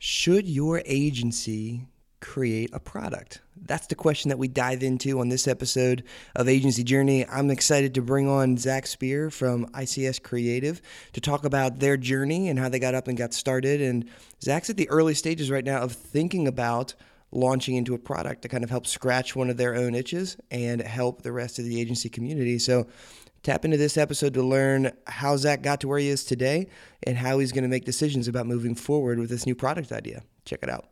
Should your agency create a product? That's the question that we dive into on this episode of Agency Journey. I'm excited to bring on Zach Spear from ICS Creative to talk about their journey and how they got up and got started. And Zach's at the early stages right now of thinking about launching into a product to kind of help scratch one of their own itches and help the rest of the agency community. So Tap into this episode to learn how Zach got to where he is today and how he's going to make decisions about moving forward with this new product idea. Check it out.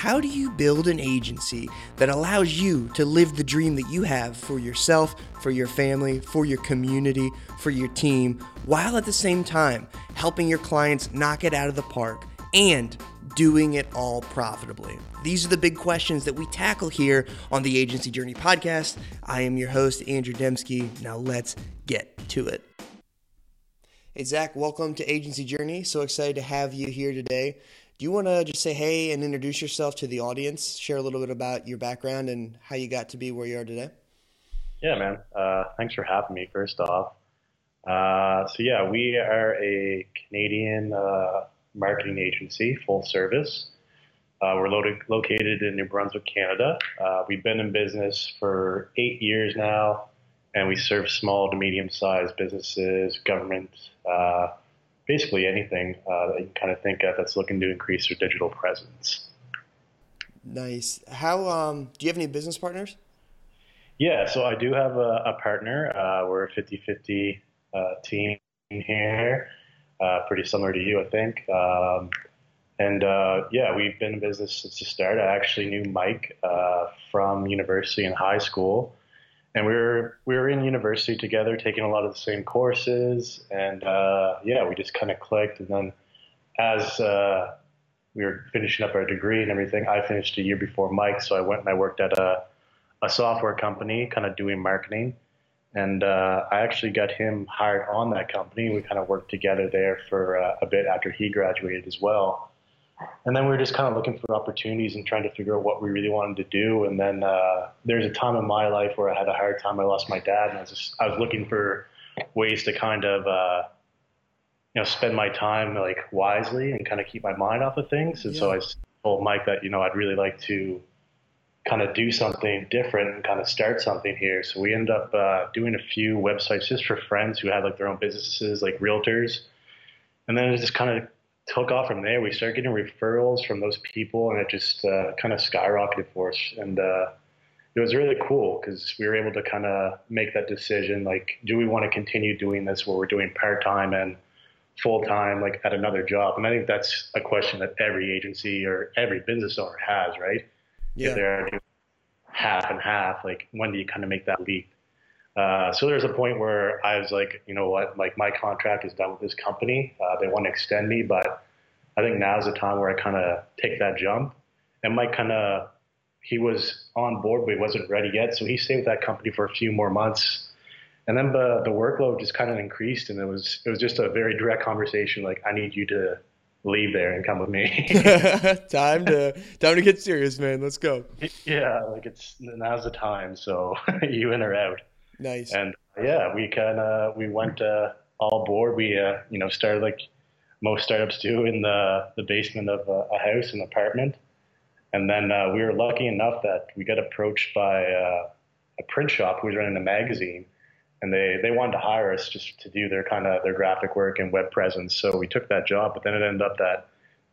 How do you build an agency that allows you to live the dream that you have for yourself, for your family, for your community, for your team, while at the same time helping your clients knock it out of the park and doing it all profitably? These are the big questions that we tackle here on the Agency Journey podcast. I am your host, Andrew Dymski. Now let's get to it. Hey, Zach, welcome to Agency Journey. So excited to have you here today. Do you want to just say hey and introduce yourself to the audience? Share a little bit about your background and how you got to be where you are today? Yeah, man. Uh, thanks for having me, first off. Uh, so, yeah, we are a Canadian uh, marketing agency, full service. Uh, we're loaded, located in New Brunswick, Canada. Uh, we've been in business for eight years now, and we serve small to medium sized businesses, government, uh, basically anything uh, that you kind of think of that's looking to increase their digital presence. Nice. How um, do you have any business partners? Yeah, so I do have a, a partner. Uh, we're a 50 50 uh, team here uh, pretty similar to you, I think. Um, and uh, yeah, we've been in business since the start. I actually knew Mike uh, from university and high school, and we were we were in university together, taking a lot of the same courses. And uh, yeah, we just kind of clicked. And then as uh, we were finishing up our degree and everything, I finished a year before Mike, so I went and I worked at a a software company, kind of doing marketing. And uh, I actually got him hired on that company. We kind of worked together there for uh, a bit after he graduated as well. And then we were just kind of looking for opportunities and trying to figure out what we really wanted to do. And then uh, there's a time in my life where I had a hard time. I lost my dad, and I was just I was looking for ways to kind of uh, you know spend my time like wisely and kind of keep my mind off of things. And yeah. so I told Mike that you know I'd really like to kind of do something different and kind of start something here. So we ended up uh, doing a few websites just for friends who had like their own businesses, like realtors. And then it just kind of took off from there. We started getting referrals from those people, and it just uh, kind of skyrocketed for us. And uh, it was really cool because we were able to kind of make that decision like, do we want to continue doing this where we're doing part time and full time, like at another job? And I think that's a question that every agency or every business owner has, right? Yeah. they're doing half and half, like when do you kind of make that leap? Uh, so there's a point where I was like, you know what, like my contract is done with this company. Uh, they want to extend me, but I think now is the time where I kind of take that jump. And Mike kind of, he was on board, but he wasn't ready yet. So he stayed with that company for a few more months. And then the, the workload just kind of increased, and it was it was just a very direct conversation. Like, I need you to leave there and come with me. time to time to get serious, man. Let's go. Yeah, like it's now's the time. So you in or out. Nice. And yeah, we kind of we went uh, all board. We uh, you know started like most startups do in the the basement of a, a house, an apartment, and then uh, we were lucky enough that we got approached by uh, a print shop who was running a magazine and they they wanted to hire us just to do their kind of their graphic work and web presence. So we took that job, but then it ended up that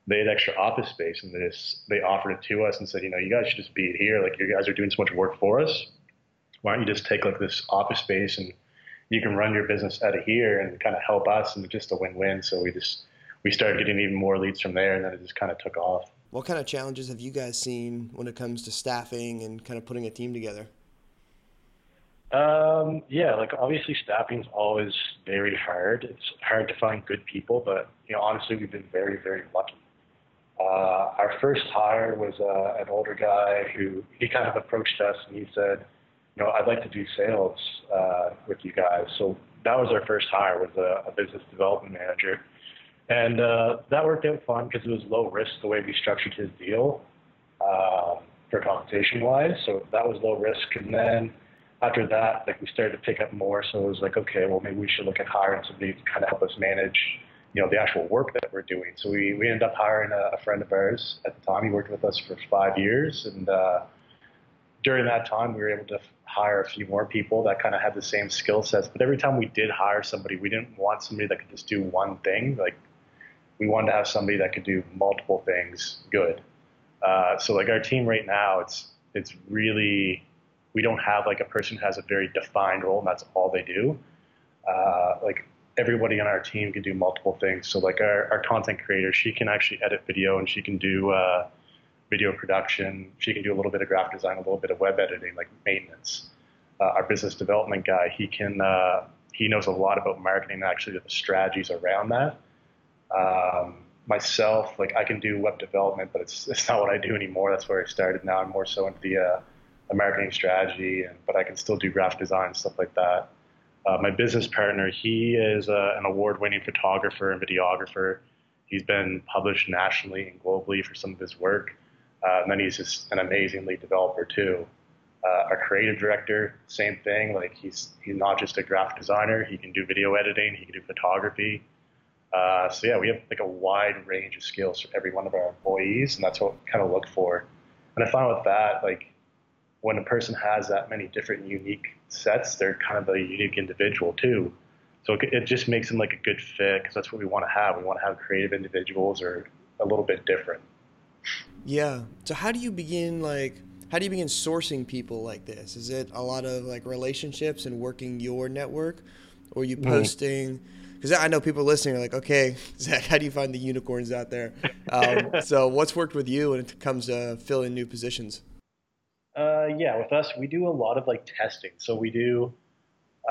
they had extra office space and they just, they offered it to us and said, you know, you guys should just be here. Like you guys are doing so much work for us. Why don't you just take like this office space and you can run your business out of here and kind of help us and just a win-win. So we just we started getting even more leads from there and then it just kind of took off. What kind of challenges have you guys seen when it comes to staffing and kind of putting a team together? Um, yeah, like obviously staffing is always very hard. It's hard to find good people, but you know, honestly, we've been very, very lucky. Uh, our first hire was uh, an older guy who he kind of approached us and he said, you know, I'd like to do sales uh, with you guys. So that was our first hire was a, a business development manager, and uh, that worked out fun because it was low risk the way we structured his deal uh, for compensation wise. So that was low risk, and then after that, like we started to pick up more. So it was like, okay, well, maybe we should look at hiring somebody to kind of help us manage you know, the actual work that we're doing. So we, we ended up hiring a, a friend of ours at the time. He worked with us for five years. And uh, during that time, we were able to hire a few more people that kind of had the same skill sets. But every time we did hire somebody, we didn't want somebody that could just do one thing. Like we wanted to have somebody that could do multiple things good. Uh, so like our team right now, it's it's really we don't have like a person who has a very defined role and that's all they do. Uh, like everybody on our team can do multiple things. So like our, our content creator, she can actually edit video and she can do uh, video production. She can do a little bit of graphic design, a little bit of web editing, like maintenance. Uh, our business development guy, he can uh, he knows a lot about marketing and actually the strategies around that. Um, myself, like I can do web development, but it's it's not what I do anymore. That's where I started. Now I'm more so into the uh, marketing strategy, and but I can still do graphic design stuff like that. Uh, my business partner, he is uh, an award-winning photographer and videographer. He's been published nationally and globally for some of his work. Uh, and then he's just an amazing lead developer too. Uh, our creative director, same thing. Like he's he's not just a graphic designer. He can do video editing. He can do photography. Uh, so yeah, we have like a wide range of skills for every one of our employees, and that's what we kind of look for. And I find with that, like when a person has that many different unique sets, they're kind of a unique individual too. So it, it just makes them like a good fit because that's what we want to have. We want to have creative individuals or a little bit different. Yeah. So how do you begin like how do you begin sourcing people like this? Is it a lot of like relationships and working your network, or you mm-hmm. posting? Because I know people listening are like, okay, Zach, how do you find the unicorns out there? Um, so what's worked with you when it comes to filling new positions? Uh, yeah, with us, we do a lot of like testing. So we do.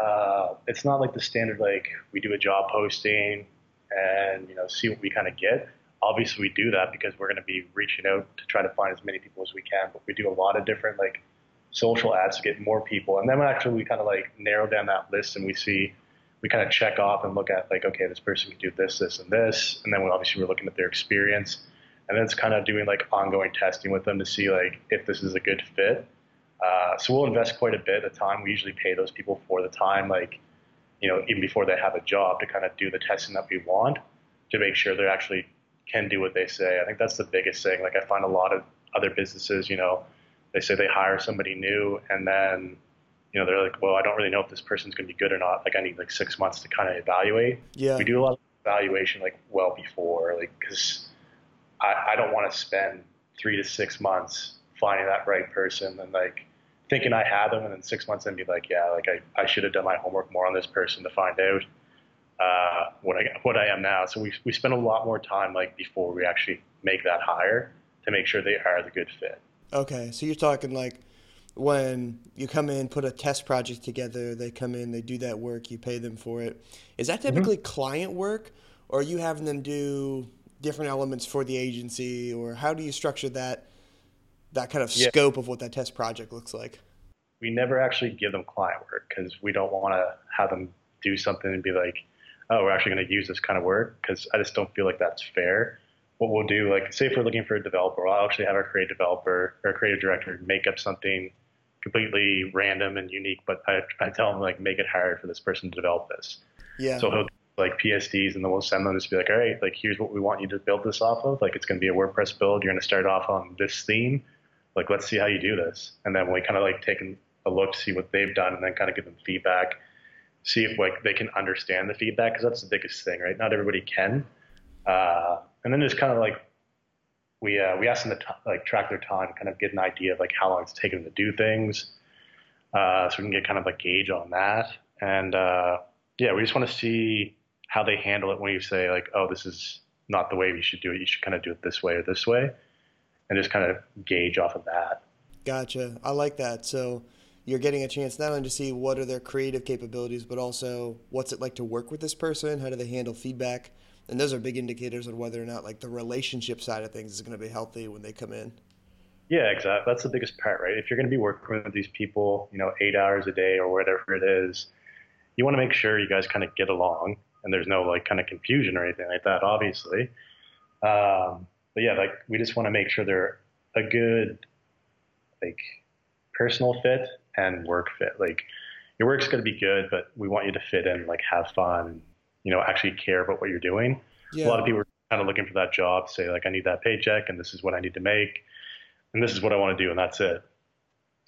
Uh, it's not like the standard like we do a job posting and you know see what we kind of get. Obviously, we do that because we're going to be reaching out to try to find as many people as we can. But we do a lot of different like social ads to get more people, and then actually we kind of like narrow down that list and we see we kind of check off and look at like okay, this person can do this, this, and this, and then we obviously we're looking at their experience and then it's kind of doing like ongoing testing with them to see like if this is a good fit. Uh, so we'll invest quite a bit of time. We usually pay those people for the time, like you know, even before they have a job, to kind of do the testing that we want to make sure they actually can do what they say. I think that's the biggest thing. Like I find a lot of other businesses, you know, they say they hire somebody new and then you know they're like, well, I don't really know if this person's going to be good or not. Like I need like six months to kind of evaluate. Yeah. We do a lot of evaluation like well before, like because I, I don't want to spend three to six months finding that right person and like thinking I had them and then six months and be like, yeah, like I, I should have done my homework more on this person to find out uh, what I what I am now. So we we spend a lot more time like before we actually make that hire to make sure they are the good fit. Okay, so you're talking like when you come in, put a test project together, they come in, they do that work, you pay them for it. Is that mm-hmm. typically mm-hmm. client work, or are you having them do different elements for the agency, or how do you structure that that kind of yeah. scope of what that test project looks like? We never actually give them client work because we don't want to have them do something and be like, "Oh, we're actually going to use this kind of work," because I just don't feel like that's fair. What we'll do, like, say if we're looking for a developer, I'll actually have our creative developer or creative director make up something completely random and unique, but I, I tell them like make it hard for this person to develop this. Yeah. So he'll like PSDs and then we'll send them to be like, all right, like here's what we want you to build this off of. Like it's going to be a WordPress build. You're going to start off on this theme. Like let's see how you do this. And then we kind of like take a look, see what they've done, and then kind of give them feedback. See if like they can understand the feedback because that's the biggest thing, right? Not everybody can. Uh, and then just kind of like we uh, we ask them to t- like track their time, kind of get an idea of like how long it's taken them to do things, uh, so we can get kind of a gauge on that. And uh, yeah, we just want to see how they handle it when you say like, oh, this is not the way we should do it. You should kind of do it this way or this way, and just kind of gauge off of that. Gotcha. I like that. So you're getting a chance not only to see what are their creative capabilities, but also what's it like to work with this person. How do they handle feedback? And those are big indicators on whether or not like the relationship side of things is going to be healthy when they come in. Yeah, exactly. That's the biggest part, right? If you're going to be working with these people, you know, eight hours a day or whatever it is, you want to make sure you guys kind of get along and there's no like kind of confusion or anything like that, obviously. Um, but yeah, like we just want to make sure they're a good like personal fit and work fit. Like your work's going to be good, but we want you to fit in, like have fun, you know, actually care about what you're doing. yeah. a lot of people are kind of looking for that job, say like I need that paycheck and this is what I need to make and this is what I want to do and that's it.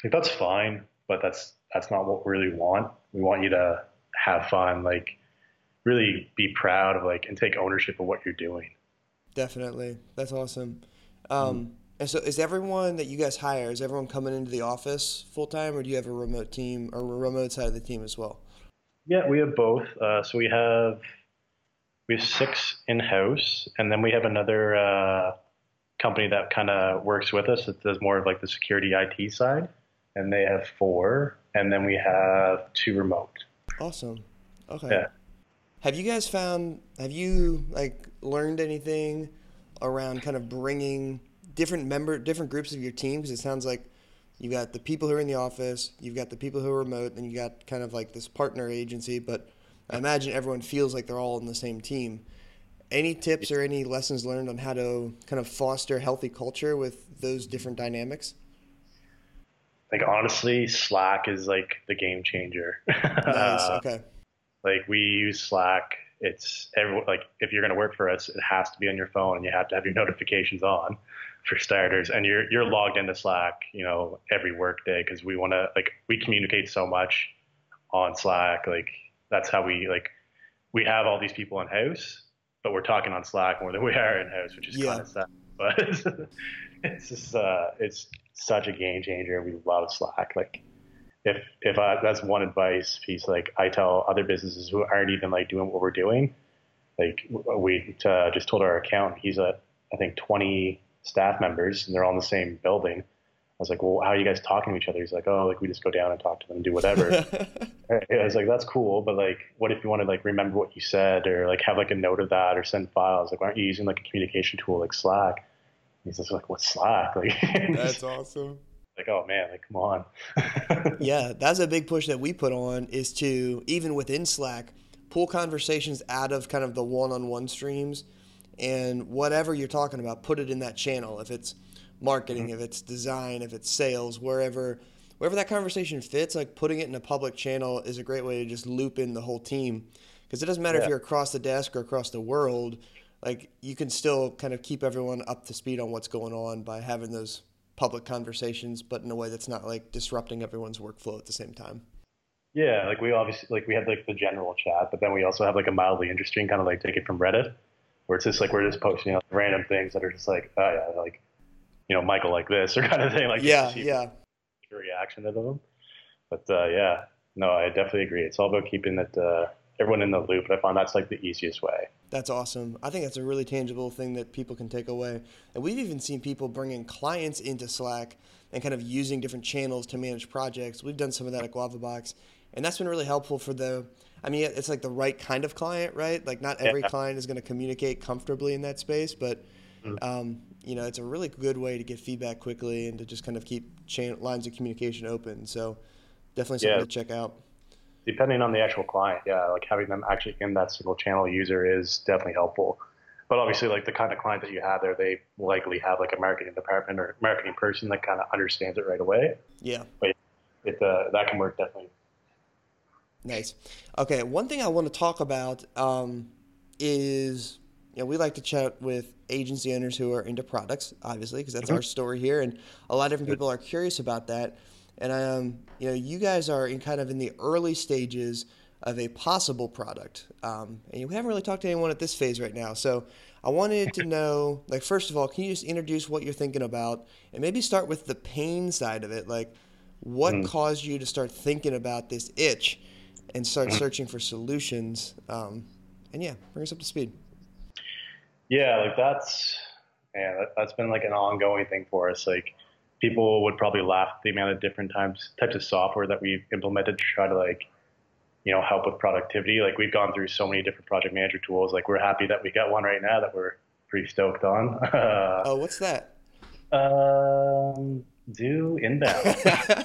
Like that's fine, but that's that's not what we really want. We want you to have fun, like really be proud of like and take ownership of what you're doing. Definitely, that's awesome. Um, mm-hmm. And so, is everyone that you guys hire is everyone coming into the office full time, or do you have a remote team or a remote side of the team as well? Yeah, we have both. Uh, so we have we have six in house, and then we have another uh, company that kind of works with us that does more of like the security IT side, and they have four, and then we have two remote. Awesome. Okay. Yeah. Have you guys found? Have you like learned anything around kind of bringing different member, different groups of your team? Because it sounds like you got the people who are in the office, you've got the people who are remote, and you got kind of like this partner agency. But I imagine everyone feels like they're all in the same team. Any tips or any lessons learned on how to kind of foster healthy culture with those different dynamics? Like honestly, Slack is like the game changer. nice. Okay. Like we use Slack. It's every like if you're going to work for us, it has to be on your phone, and you have to have your notifications on, for starters. And you're you're logged into Slack, you know, every workday because we want to like we communicate so much on Slack. Like that's how we like we have all these people in house, but we're talking on Slack more than we are in house, which is yeah. kind of sad. But it's just uh, it's such a game changer. We love Slack. Like if if I, that's one advice piece, like I tell other businesses who aren't even like doing what we're doing, like we uh, just told our accountant he's a I think 20 staff members and they're all in the same building. I was like, well, how are you guys talking to each other? He's like, oh, like we just go down and talk to them and do whatever. I was like, that's cool, but like, what if you want to like remember what you said or like have like a note of that or send files? Like, why aren't you using like a communication tool like Slack? He's just like, what's Slack? Like, that's awesome. Like, oh man, like come on. yeah, that's a big push that we put on is to even within Slack pull conversations out of kind of the one-on-one streams and whatever you're talking about, put it in that channel. If it's marketing, mm-hmm. if it's design, if it's sales, wherever wherever that conversation fits, like putting it in a public channel is a great way to just loop in the whole team. Because it doesn't matter yeah. if you're across the desk or across the world, like you can still kind of keep everyone up to speed on what's going on by having those public conversations, but in a way that's not like disrupting everyone's workflow at the same time. Yeah, like we obviously like we had like the general chat, but then we also have like a mildly interesting kind of like take it from Reddit where it's just like we're just posting out random things that are just like, oh yeah, like you know, Michael like this or kind of thing. Like yeah, yeah, reaction to them. But uh, yeah, no, I definitely agree. It's all about keeping it uh, everyone in the loop. And I find that's like the easiest way. That's awesome. I think that's a really tangible thing that people can take away. And we've even seen people bringing clients into Slack and kind of using different channels to manage projects. We've done some of that at GuavaBox, and that's been really helpful for the I mean, it's like the right kind of client, right? Like not every yeah. client is going to communicate comfortably in that space, but mm-hmm. um, you know, it's a really good way to get feedback quickly and to just kind of keep chain, lines of communication open. So definitely something yeah. to check out. Depending on the actual client, yeah, like having them actually in that single channel user is definitely helpful. But obviously, like the kind of client that you have there, they likely have like a marketing department or marketing person that kind of understands it right away. Yeah. But it, uh, that can work definitely Nice. Okay, one thing I want to talk about um, is you know we like to chat with agency owners who are into products, obviously, because that's mm-hmm. our story here, and a lot of different people are curious about that. And um, you know, you guys are in kind of in the early stages of a possible product, um, and you haven't really talked to anyone at this phase right now. So I wanted to know, like, first of all, can you just introduce what you're thinking about, and maybe start with the pain side of it, like, what mm. caused you to start thinking about this itch? and start mm-hmm. searching for solutions. Um, and yeah, bring us up to speed. Yeah, like that's yeah, that's been like an ongoing thing for us. Like people would probably laugh at the amount of different types types of software that we've implemented to try to like you know help with productivity. Like we've gone through so many different project manager tools. Like we're happy that we got one right now that we're pretty stoked on. oh, what's that? Um, do inbound.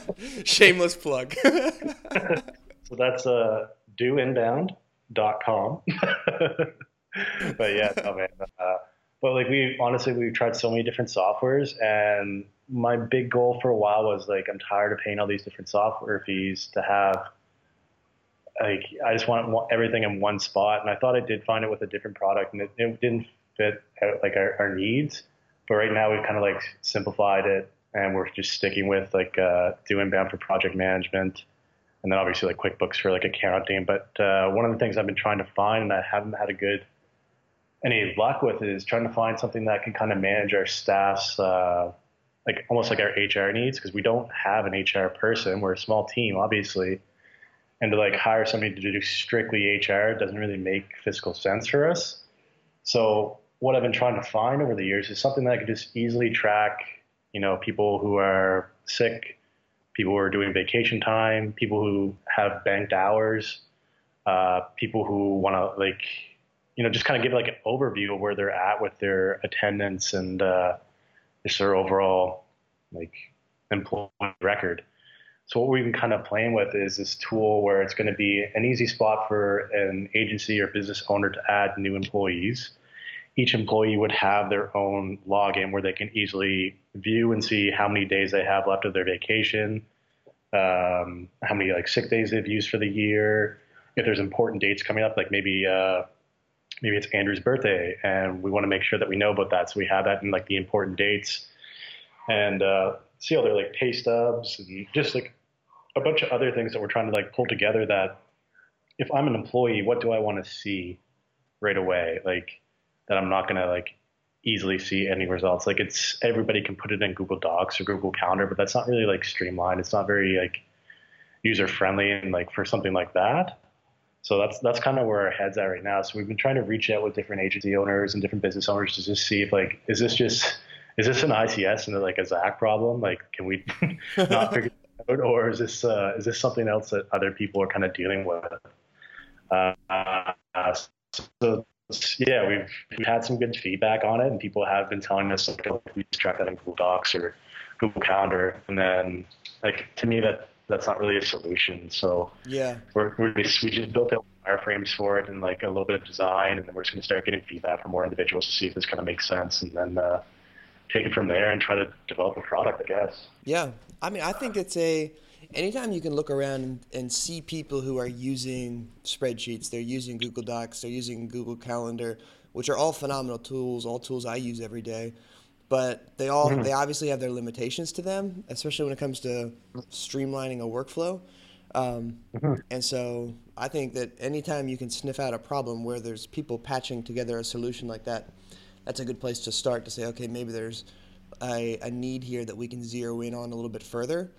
Shameless plug. So that's uh, doinbound.com. but yeah, no, man. Uh, but like we honestly, we've tried so many different softwares, and my big goal for a while was like, I'm tired of paying all these different software fees to have like I just want, everything in one spot. And I thought I did find it with a different product, and it, it didn't fit like our, our needs. But right now we've kind of like simplified it, and we're just sticking with like uh, do inbound for project management, and then obviously like QuickBooks for like accounting. But uh, one of the things I've been trying to find, and I haven't had a good any luck with, is trying to find something that can kind of manage our staff's. Uh, like almost like our HR needs because we don't have an HR person. We're a small team, obviously, and to like hire somebody to do strictly HR doesn't really make fiscal sense for us. So what I've been trying to find over the years is something that I could just easily track, you know, people who are sick, people who are doing vacation time, people who have banked hours, uh, people who want to like, you know, just kind of give like an overview of where they're at with their attendance and uh, just their overall like employee record. So what we've been kind of playing with is this tool where it's going to be an easy spot for an agency or business owner to add new employees. Each employee would have their own login where they can easily view and see how many days they have left of their vacation, um, how many like sick days they've used for the year. If there's important dates coming up, like maybe uh, maybe it's Andrew's birthday, and we want to make sure that we know about that, so we have that in like the important dates, and uh, see all their like pay stubs and just like a bunch of other things that we're trying to like pull together that if I'm an employee, what do I want to see right away? Like that I'm not gonna like easily see any results. Like it's everybody can put it in Google Docs or Google Calendar, but that's not really like streamlined. It's not very like user friendly and like for something like that. So that's that's kind of where our heads at right now. So we've been trying to reach out with different agency owners and different business owners to just see if like is this just is this an ICS and like a Zach problem? Like can we not figure it out, or is this uh, is this something else that other people are kind of dealing with? Uh, so yeah, we've we've had some good feedback on it, and people have been telling us like, we just track that in Google Docs or Google Calendar, and then like to me that that's not really a solution. So yeah, we're, we're we just built out wireframes for it and like a little bit of design, and then we're just going to start getting feedback from more individuals to see if this kind of makes sense, and then uh, take it from there and try to develop a product, I guess. Yeah, I mean, I think it's a anytime you can look around and see people who are using spreadsheets, they're using Google Docs, they're using Google Calendar, which are all phenomenal tools, all tools I use every day. But they all mm-hmm. they obviously have their limitations to them, especially when it comes to streamlining a workflow. Um, mm-hmm. And so I think that anytime you can sniff out a problem where there's people patching together a solution like that, that's a good place to start to say, okay, maybe there's a, a need here that we can zero in on a little bit further.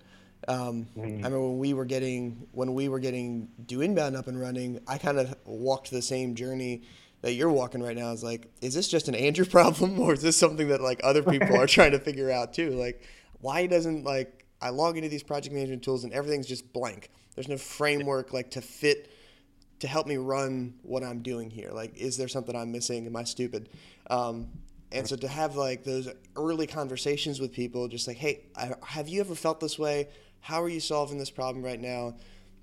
Um, mm-hmm. I remember when we were getting when we were getting do inbound up and running, I kind of walked the same journey that you're walking right now. Is like, is this just an Andrew problem, or is this something that like other people are trying to figure out too? Like, why doesn't like I log into these project management tools and everything's just blank? There's no framework like to fit to help me run what I'm doing here. Like, is there something I'm missing? Am I stupid? Um, and so to have like those early conversations with people, just like, hey, I, have you ever felt this way? how are you solving this problem right now?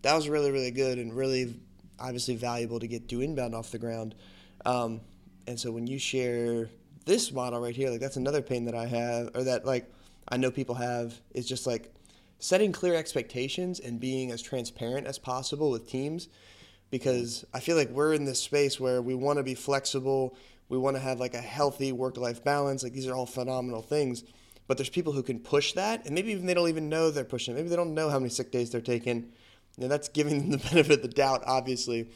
That was really, really good and really obviously valuable to get do inbound off the ground. Um, and so when you share this model right here, like that's another pain that I have, or that like I know people have, is just like setting clear expectations and being as transparent as possible with teams. Because I feel like we're in this space where we want to be flexible, we want to have like a healthy work life balance. Like these are all phenomenal things but there's people who can push that, and maybe even they don't even know they're pushing. Maybe they don't know how many sick days they're taking. Know, that's giving them the benefit of the doubt, obviously.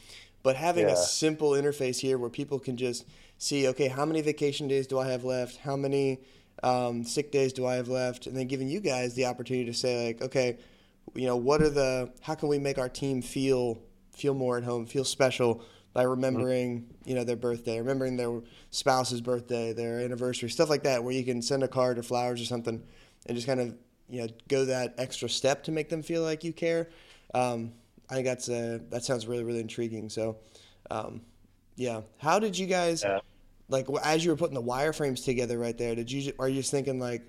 But having yeah. a simple interface here where people can just see, okay, how many vacation days do I have left? How many um, sick days do I have left? And then giving you guys the opportunity to say, like, okay, you know, what are the, how can we make our team feel feel more at home, feel special? by remembering, you know, their birthday, remembering their spouse's birthday, their anniversary, stuff like that, where you can send a card or flowers or something, and just kind of, you know, go that extra step to make them feel like you care. Um, I think that's a, that sounds really really intriguing. So, um, yeah, how did you guys, yeah. like, as you were putting the wireframes together right there? Did you are you just thinking like,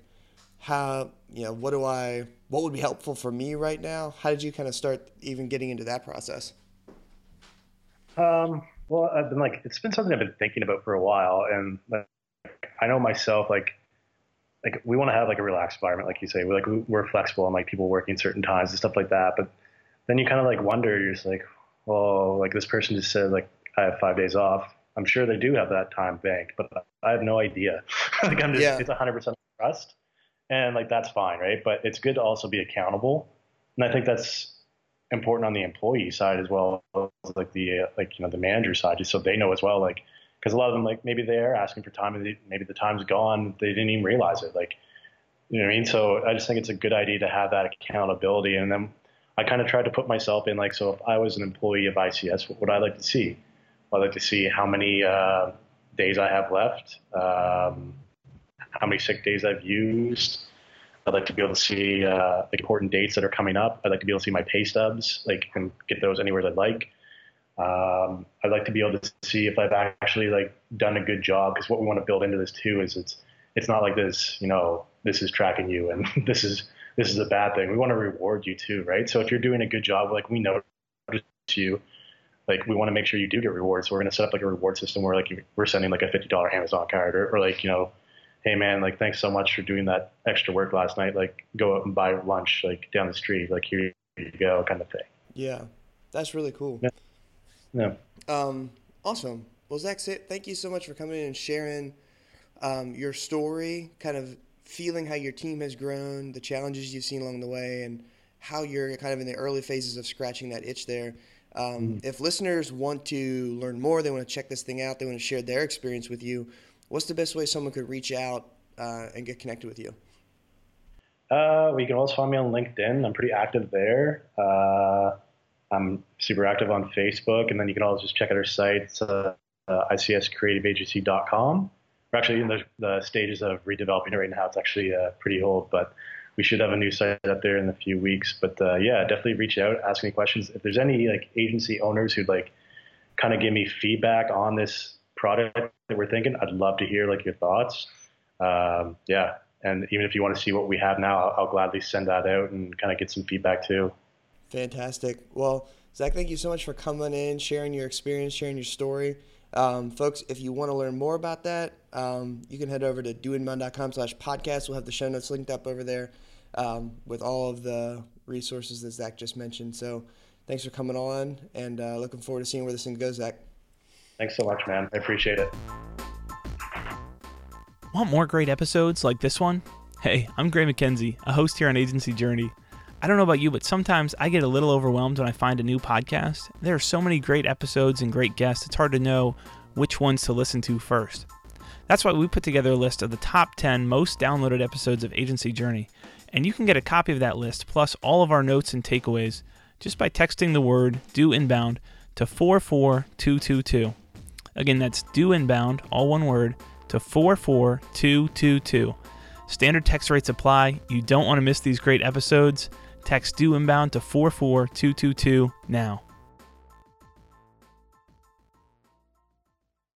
how you know what do I what would be helpful for me right now? How did you kind of start even getting into that process? Um, well, I've been like, it's been something I've been thinking about for a while, and like, I know myself, like, like we want to have like a relaxed environment, like you say. We're like we're flexible and like people working certain times and stuff like that. But then you kind of like wonder, you're just like, well, like this person just said, like I have five days off. I'm sure they do have that time banked, but I have no idea. like I'm just, yeah. it's 100% trust, and like that's fine, right? But it's good to also be accountable, and I think that's important on the employee side as well as like the like you know the manager side, just so they know as well, like because a lot of them like maybe they are asking for time, and they, maybe the time's gone, they didn't even realize it, like you know what I mean. So I just think it's a good idea to have that accountability, and then I kind of tried to put myself in like so if I was an employee of ICS, what would I like to see? I'd like to see how many uh, days I have left, um, how many sick days I've used I'd like to be able to see uh, important dates that are coming up. I'd like to be able to see my pay stubs, like and get those anywhere I'd like. Um, I'd like to be able to see if I've actually like done a good job because what we want to build into this too is it's it's not like this, you know, this is tracking you and this is this is a bad thing. We want to reward you too, right? So if you're doing a good job, like we notice you, like we want to make sure you do get rewards. So we're going to set up like a reward system where like we're sending like a fifty dollar Amazon card or, or like you know hey man, like thanks so much for doing that extra work last night. Like go out and buy lunch like down the street. Like here you go, kind of thing. Yeah, that's really cool. Yeah. yeah. Um, awesome. Well, Zach, thank you so much for coming in and sharing um, your story, kind of feeling how your team has grown, the challenges you've seen along the way, and how you're kind of in the early phases of scratching that itch there. Um, mm-hmm. If listeners want to learn more, they want to check this thing out, they want to share their experience with you, what's the best way someone could reach out uh, and get connected with you? Uh, well, you can always find me on LinkedIn. I'm pretty active there. Uh, I'm super active on Facebook, and then you can always just check out our site, uh, uh, icscreativeagency.com. We're actually in the, the, stages of redeveloping it right now. It's actually uh, pretty old, but we should have a new site up there in a few weeks. But uh, yeah, definitely reach out, ask any questions. If there's any like agency owners who'd like kind of give me feedback on this product that we're thinking, I'd love to hear like your thoughts. Um, yeah, and even if you want to see what we have now, I'll, I'll gladly send that out and kind of get some feedback too. Fantastic. Well, Zach, thank you so much for coming in, sharing your experience, sharing your story. Um, folks, if you want to learn more about that, um, you can head over to doinbound.com slash podcast. We'll have the show notes linked up over there um, with all of the resources that Zach just mentioned. So thanks for coming on and uh, looking forward to seeing where this thing goes, Zach. Thanks so much, man. I appreciate it. Want more great episodes like this one? Hey, I'm Gray MacKenzie, a host here on Agency Journey. I don't know about you, but sometimes I get a little overwhelmed when I find a new podcast. There are so many great episodes and great guests, it's hard to know which ones to listen to first. That's why we put together a list of the top 10 most downloaded episodes of Agency Journey, and you can get a copy of that list plus all of our notes and takeaways just by texting the word Do Inbound to 44222. Again, that's do inbound, all one word, to 44222. Standard text rates apply. You don't want to miss these great episodes. Text do inbound to 44222 now.